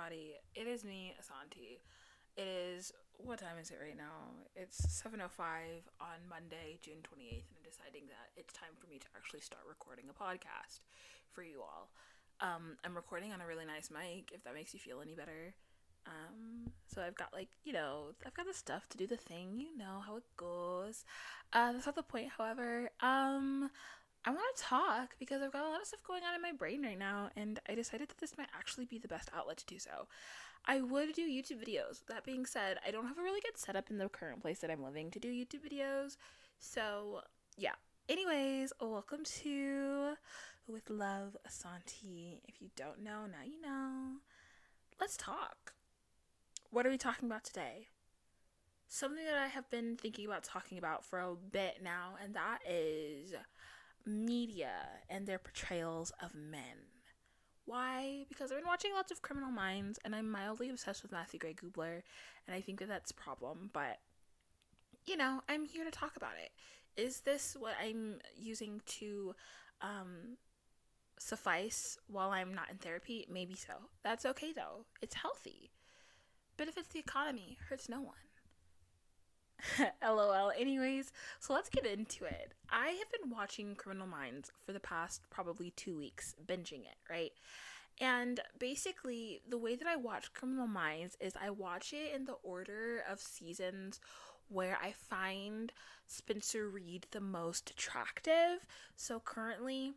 everybody. It is me, Asanti. It is what time is it right now? It's 7:05 on Monday, June 28th, and I'm deciding that it's time for me to actually start recording a podcast for you all. Um, I'm recording on a really nice mic, if that makes you feel any better. Um, so I've got like, you know, I've got the stuff to do the thing, you know how it goes. Uh, that's not the point, however. Um, I want to talk because I've got a lot of stuff going on in my brain right now, and I decided that this might actually be the best outlet to do so. I would do YouTube videos. That being said, I don't have a really good setup in the current place that I'm living to do YouTube videos. So, yeah. Anyways, welcome to With Love Asanti. If you don't know, now you know. Let's talk. What are we talking about today? Something that I have been thinking about talking about for a bit now, and that is media and their portrayals of men. Why? Because I've been watching lots of Criminal Minds and I'm mildly obsessed with Matthew Gray Gubler, and I think that that's a problem, but you know, I'm here to talk about it. Is this what I'm using to um, suffice while I'm not in therapy? Maybe so. That's okay though. It's healthy. Benefits the economy, hurts no one. LOL. Anyways, so let's get into it. I have been watching Criminal Minds for the past probably two weeks, binging it, right? And basically, the way that I watch Criminal Minds is I watch it in the order of seasons where I find Spencer Reid the most attractive. So currently,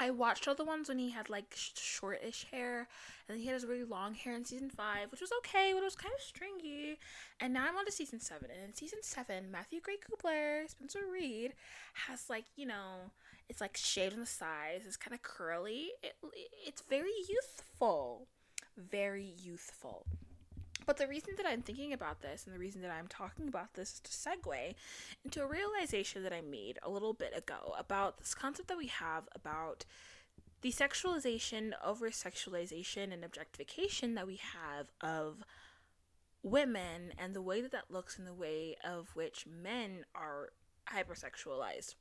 I watched all the ones when he had like shortish hair, and then he had his really long hair in season five, which was okay, but it was kind of stringy. And now I'm on to season seven, and in season seven, Matthew Gray Gubler, Spencer Reid, has like you know, it's like shaved on the sides, it's kind of curly. It, it's very youthful, very youthful. But the reason that I'm thinking about this and the reason that I'm talking about this is to segue into a realization that I made a little bit ago about this concept that we have about the sexualization, over sexualization, and objectification that we have of women and the way that that looks in the way of which men are hypersexualized.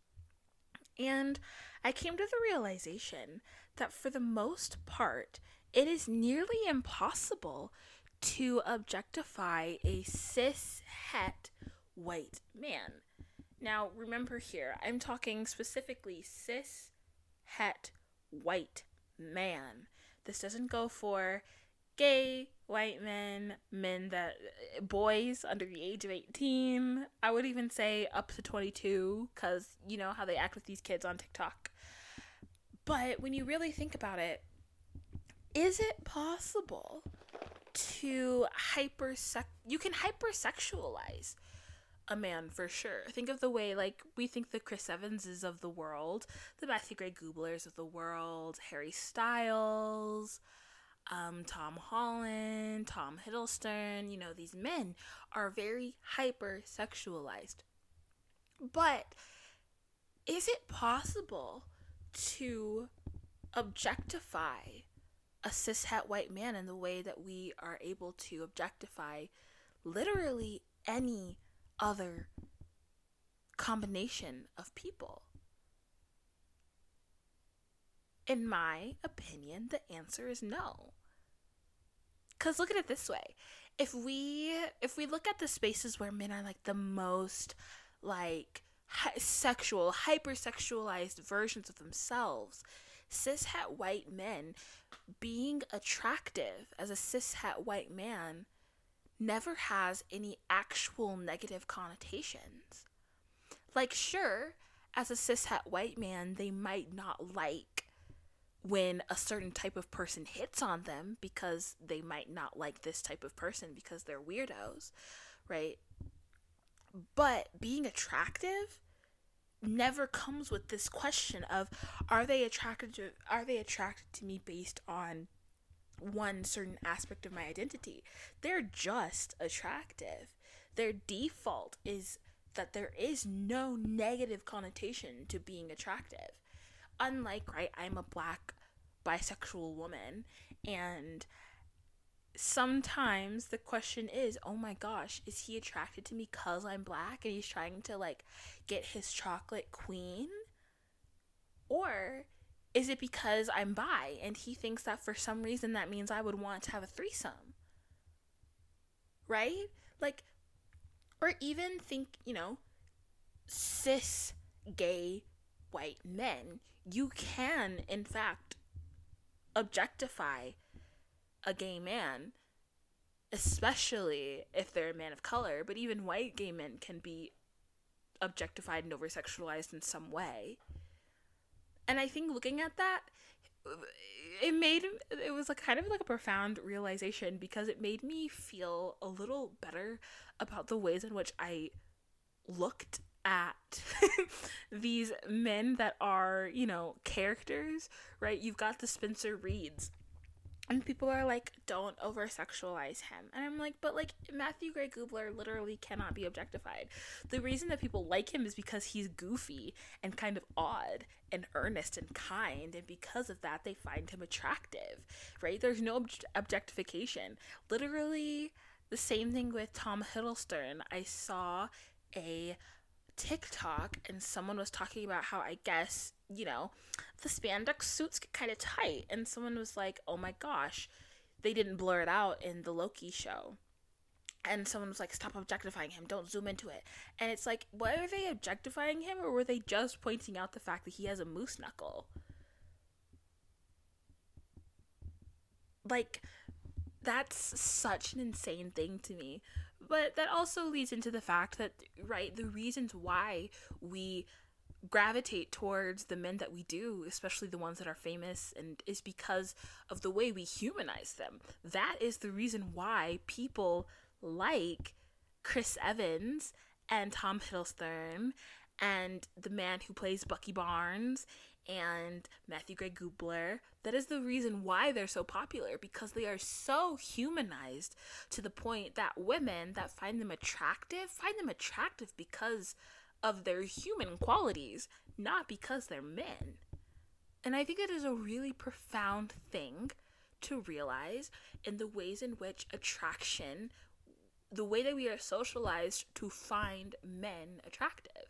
And I came to the realization that for the most part, it is nearly impossible to objectify a cis het white man. Now, remember here, I'm talking specifically cis het white man. This doesn't go for gay white men, men that boys under the age of 18. I would even say up to 22 cuz you know how they act with these kids on TikTok. But when you really think about it, is it possible to hyper you can hypersexualize a man for sure. Think of the way like we think the Chris Evanses of the world, the Matthew Gray Gublers of the world, Harry Styles, um, Tom Holland, Tom Hiddleston, you know, these men are very hypersexualized. But is it possible to objectify a cis cishet white man in the way that we are able to objectify literally any other combination of people? In my opinion, the answer is no. Cuz look at it this way. If we if we look at the spaces where men are like the most like hi- sexual, hypersexualized versions of themselves, cishet white men being attractive as a cis cishet white man never has any actual negative connotations. Like, sure, as a cis cishet white man, they might not like when a certain type of person hits on them because they might not like this type of person because they're weirdos, right? But being attractive never comes with this question of are they attracted to are they attracted to me based on one certain aspect of my identity? They're just attractive. Their default is that there is no negative connotation to being attractive. Unlike right i'm a black bisexual woman and sometimes the question is, oh my gosh, is he attracted to me because I'm black and he's trying to like get his chocolate queen? Or Is it because I'm bi and he thinks that for some reason that means I would want to have a threesome? Right? Like, or even think, you know, cis gay white men, you can, in fact, objectify a gay man, especially if they're a man of color, but even white gay men can be objectified and over sexualized in some way. And I think looking at that, it made it was like kind of like a profound realization because it made me feel a little better about the ways in which I looked at these men that are, you know, characters, right? You've got the Spencer Reids and people are like, don't over sexualize him. And I'm like, but like Matthew Gray Gubler literally cannot be objectified. The reason that people like him is because he's goofy and kind of odd and earnest and kind. And because of that, they find him attractive, right? There's no ob- objectification. Literally, the same thing with Tom Hiddleston. I saw a TikTok and someone was talking about how I guess, you know, the spandex suits get kind of tight. And someone was like, oh my gosh, they didn't blur it out in the Loki show. And someone was like, stop objectifying him, don't zoom into it. And it's like, were they objectifying him or were they just pointing out the fact that he has a moose knuckle? Like, that's such an insane thing to me. But that also leads into the fact that, right, the reasons why we gravitate towards the men that we do, especially the ones that are famous, and is because of the way we humanize them. That is the reason why people like Chris Evans and Tom Hiddleston and the man who plays Bucky Barnes and Matthew Gray Gubler. That is the reason why they're so popular because they are so humanized to the point that women that find them attractive find them attractive because of their human qualities, not because they're men. And I think it is a really profound thing to realize in the ways in which attraction, the way that we are socialized to find men attractive.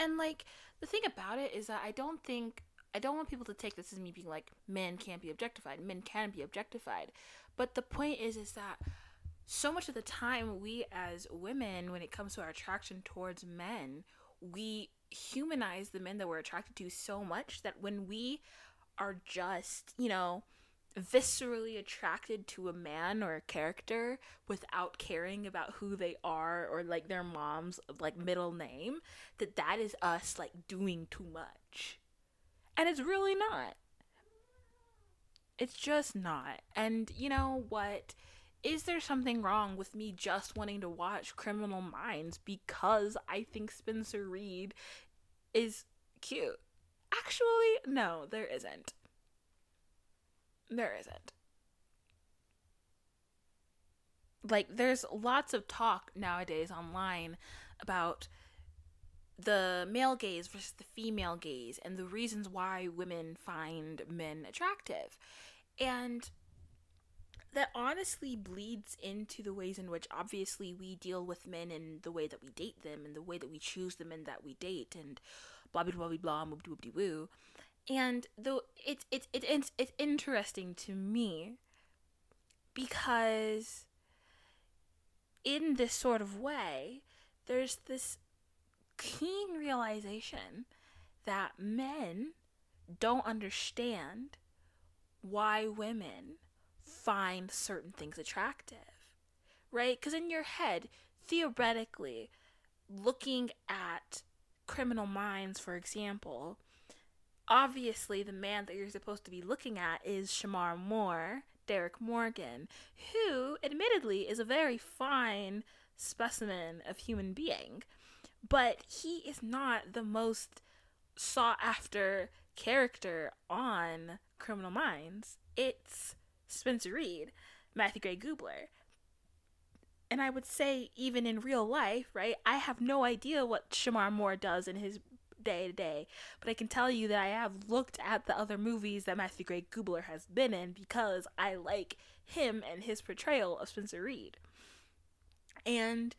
And like the thing about it is that I don't think I don't want people to take this as me being like men can't be objectified. Men can be objectified. But the point is is that so much of the time we as women when it comes to our attraction towards men, we humanize the men that we're attracted to so much that when we are just, you know, viscerally attracted to a man or a character without caring about who they are or like their mom's like middle name that that is us like doing too much. And it's really not. It's just not. And you know what? Is there something wrong with me just wanting to watch criminal minds because i think spencer reid is cute? Actually no there isn't there isn't. Like, there's lots of talk nowadays online about the male gaze versus the female gaze and the reasons why women find men attractive. And that honestly bleeds into the ways in which obviously we deal with men and the way that we date them and the way that we choose the men that we date and blah blah blah blah blah whoop de whoop de woo and though it's it's it's it's interesting to me because in this sort of way there's this keen realization that men don't understand why women find certain things attractive right? Because in your head theoretically looking at criminal minds for example obviously the man that you're supposed to be looking at is Shemar Moore, Derek Morgan, who admittedly is a very fine specimen of human being, but he is not the most sought after character on Criminal Minds. It's Spencer Reid, Matthew Gray Gubler. And I would say, even in real life, right, I have no idea what Shemar Moore does in his day to day. But I can tell you that I have looked at the other movies that Matthew Gray Gubler has been in because I like him and his portrayal of Spencer Reid. And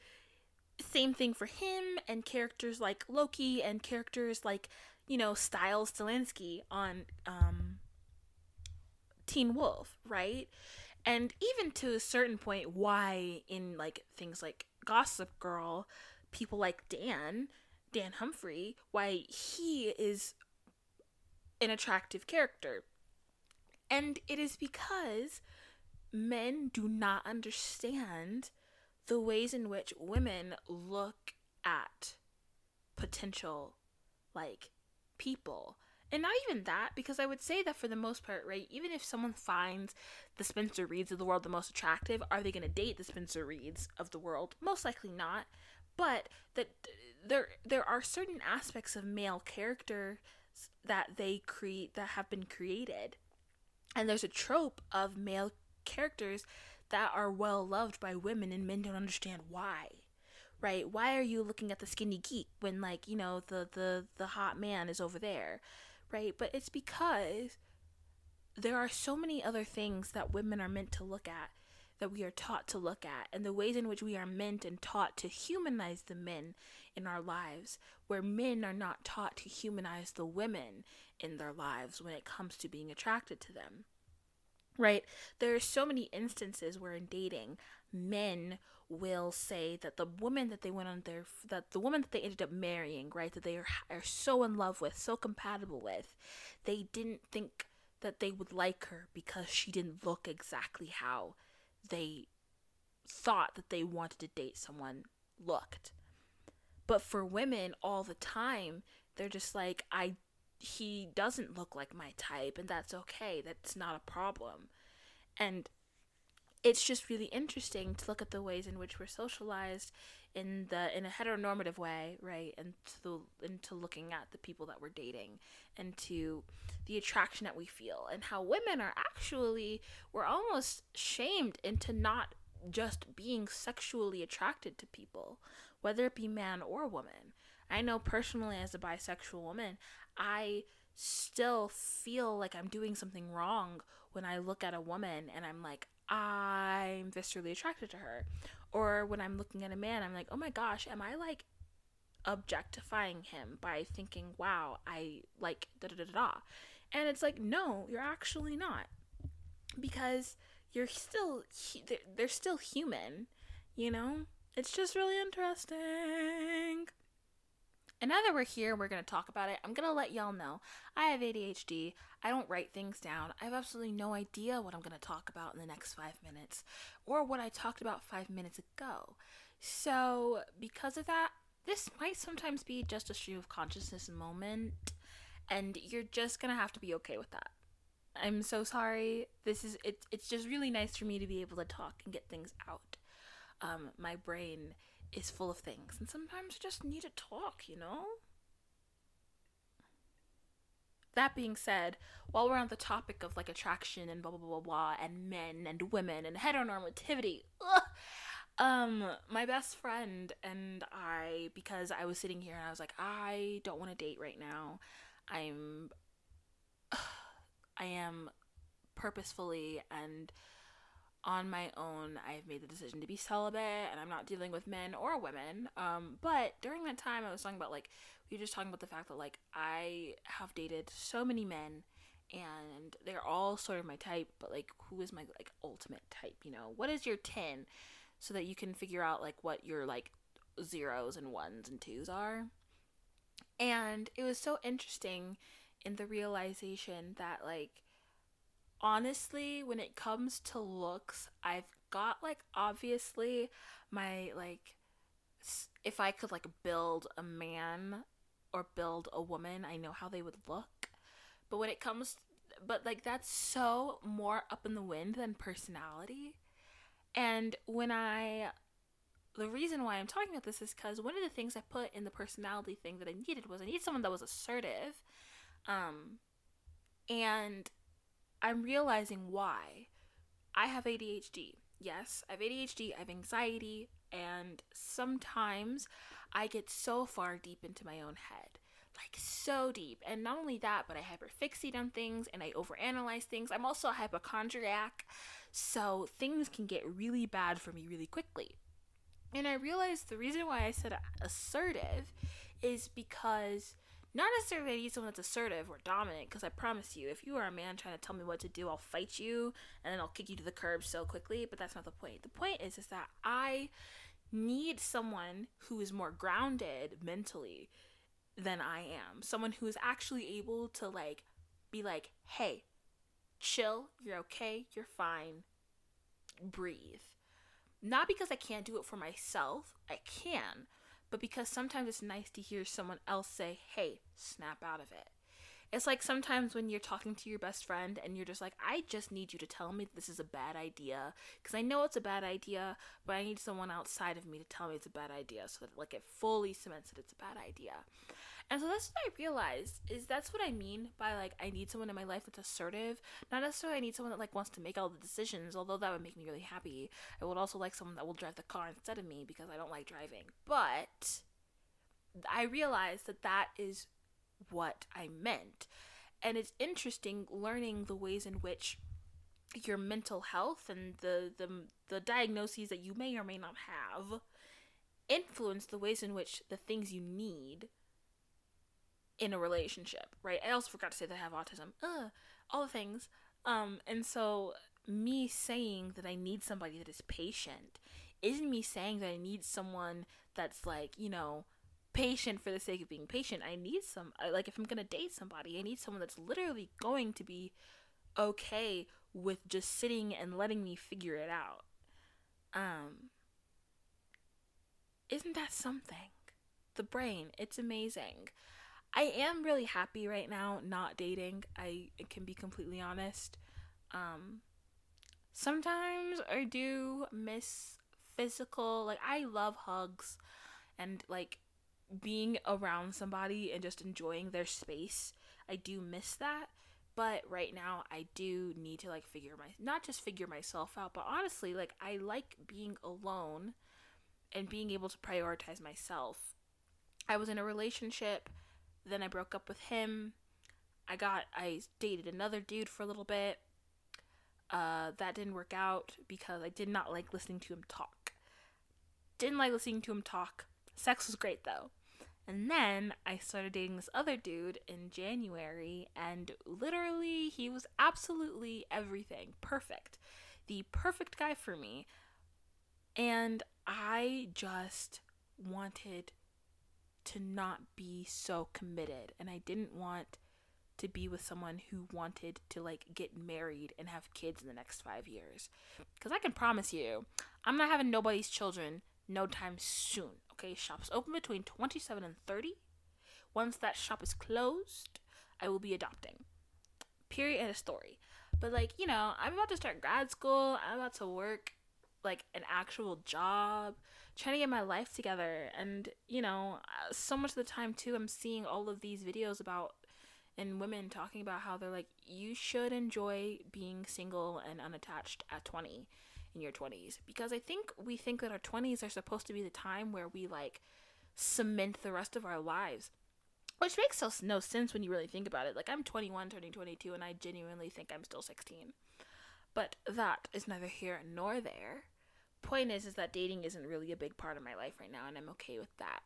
same thing for him and characters like Loki and characters like, you know, Stiles Stilinski on um, Teen Wolf, right? And even to a certain point, why in like things like Gossip Girl, people like Dan, Dan Humphrey, why he is an attractive character. And it is because men do not understand the ways in which women look at potential like people. And not even that because i would say that for the most part right even if someone finds the spencer reids of the world the most attractive are they going to date the spencer reids of the world? Most likely not but that there there are certain aspects of male character that they create that have been created. And there's a trope of male characters that are well loved by women and men don't understand why right? Why are you looking at the skinny geek when like you know the the the hot man is over there right? But it's because there are so many other things that women are meant to look at that we are taught to look at and the ways in which we are meant and taught to humanize the men in our lives where men are not taught to humanize the women in their lives when it comes to being attracted to them. Right? There are so many instances where in dating men will say that the woman that they went on their that the woman that they ended up marrying right that they are, are so in love with so compatible with they didn't think that they would like her because she didn't look exactly how they thought that they wanted to date someone looked. But for women all the time, they're just like, I he doesn't look like my type and that's okay. That's not a problem. And it's just really interesting to look at the ways in which we're socialized in the in a heteronormative way, right? And to into looking at the people that we're dating and to the attraction that we feel and how women are actually we're almost shamed into not just being sexually attracted to people, whether it be man or woman. I know personally as a bisexual woman, I still feel like I'm doing something wrong when I look at a woman and I'm like, I'm viscerally attracted to her. Or when I'm looking at a man, I'm like, oh my gosh, am I like objectifying him by thinking, wow, I like da da da da. And it's like, no, you're actually not. Because you're still, they're still human, you know? It's just really interesting. And now that we're here, we're going to talk about it. I'm going to let y'all know I have ADHD. I don't write things down. I have absolutely no idea what I'm going to talk about in the next five minutes or what I talked about five minutes ago. So, because of that, this might sometimes be just a stream of consciousness moment, and you're just going to have to be okay with that. I'm so sorry. This is it, it's just really nice for me to be able to talk and get things out. Um, my brain is full of things, and sometimes you just need to talk, you know? That being said, while we're on the topic of like attraction and blah blah blah blah, blah and men and women and heteronormativity, ugh, um, my best friend and I, because I was sitting here and I was like, I don't want to date right now. I'm, I am purposefully and on my own, I've made the decision to be celibate and I'm not dealing with men or women. Um, but during that time, I was talking about like, we were just talking about the fact that like I have dated so many men and they're all sort of my type, but like, who is my like ultimate type? You know, what is your 10 so that you can figure out like what your like zeros and ones and twos are? And it was so interesting in the realization that like, honestly, when it comes to looks, I've got like obviously my like if I could like build a man or build a woman, I know how they would look. But when it comes but like that's so more up in the wind than personality. And when I the reason why I'm talking about this is because one of the things I put in the personality thing that I needed was I need someone that was assertive. Um and I'm realizing why. I have ADHD. Yes, I have ADHD, I have anxiety, and sometimes I get so far deep into my own head. Like so deep. And not only that, but I hyperfixate on things and I overanalyze things. I'm also a hypochondriac, so things can get really bad for me really quickly. And I realized the reason why I said assertive is because not necessarily I need someone that's assertive or dominant, because I promise you, if you are a man trying to tell me what to do, I'll fight you and then I'll kick you to the curb so quickly. But that's not the point. The point is, is that I need someone who is more grounded mentally than I am. Someone who is actually able to like be like, "Hey, chill, you're okay, you're fine. Breathe." Not because I can't do it for myself. I can, but because sometimes it's nice to hear someone else say, hey, snap out of it. It's like sometimes when you're talking to your best friend and you're just like, I just need you to tell me this is a bad idea because I know it's a bad idea, but I need someone outside of me to tell me it's a bad idea so that like it fully cements that it's a bad idea. And so that's what I realized is that's what I mean by like I need someone in my life that's assertive. Not necessarily I need someone that like wants to make all the decisions, although that would make me really happy. I would also like someone that will drive the car instead of me because I don't like driving. But I realized that that is what I meant. And it's interesting learning the ways in which your mental health and the the, the diagnoses that you may or may not have influence the ways in which the things you need in a relationship, right? I also forgot to say that I have autism. Uh, all the things. Um, and so me saying that I need somebody that is patient isn't me saying that I need someone that's like, you know, patient for the sake of being patient. I need some like if I'm going to date somebody, I need someone that's literally going to be okay with just sitting and letting me figure it out. Um isn't that something? The brain, it's amazing. I am really happy right now not dating. I can be completely honest. Um sometimes I do miss physical like I love hugs and like being around somebody and just enjoying their space. I do miss that. But right now I do need to like figure my not just figure myself out, but honestly like I like being alone and being able to prioritize myself. I was in a relationship then I broke up with him. I got I dated another dude for a little bit. Uh, that didn't work out because I did not like listening to him talk. Didn't like listening to him talk. Sex was great though. And then I started dating this other dude in January, and literally, he was absolutely everything perfect. The perfect guy for me. And I just wanted to not be so committed and I didn't want to be with someone who wanted to like get married and have kids in the next 5 years. Cuz I can promise you, I'm not having nobody's children no time soon. Okay, shops open between 27 and 30. Once that shop is closed, I will be adopting. Period and a story. But like, you know, I'm about to start grad school. I'm about to work like an actual job trying to get my life together. And you know uh, so much of the time too i'm seeing all of these videos about and women talking about how they're like you should enjoy being single and unattached at 20 in your 20s because i think we think that our 20s are supposed to be the time where we like cement the rest of our lives. Which makes no sense when you really think about it. Like i'm 21 turning 22 and i genuinely think i'm still 16 but that is neither here nor there point is is that dating isn't really a big part of my life right now and I'm okay with that.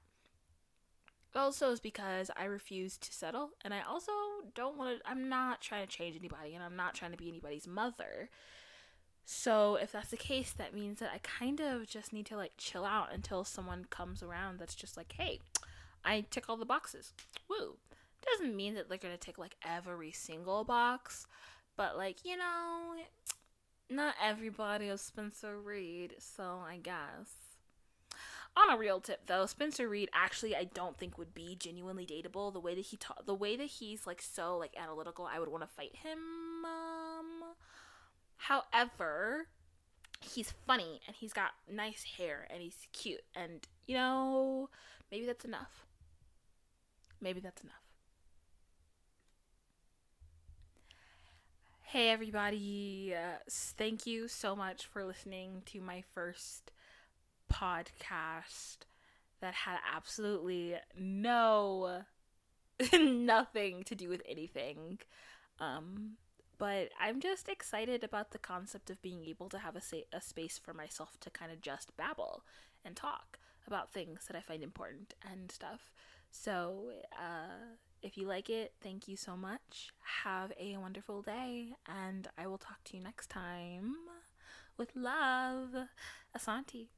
Also is because I refuse to settle and I also don't want to I'm not trying to change anybody and I'm not trying to be anybody's mother. So if that's the case that means that I kind of just need to like chill out until someone comes around that's just like, "Hey, I tick all the boxes." Woo. Doesn't mean that they're to tick like every single box, but like, you know, not everybody is Spencer Reid, so I guess. On a real tip though, Spencer Reid actually I don't think would be genuinely dateable. The way that he ta- the way that he's like so like analytical, I would want to fight him. Um, however, he's funny and he's got nice hair and he's cute and you know, maybe that's enough. Maybe that's enough. Hey, everybody. Uh, thank you so much for listening to my first podcast that had absolutely no, nothing to do with anything. Um, but I'm just excited about the concept of being able to have a, sa- a space for myself to kind of just babble and talk about things that I find important and stuff. So, uh, if you like it, thank you so much. Have a wonderful day, and I will talk to you next time with love. Asante.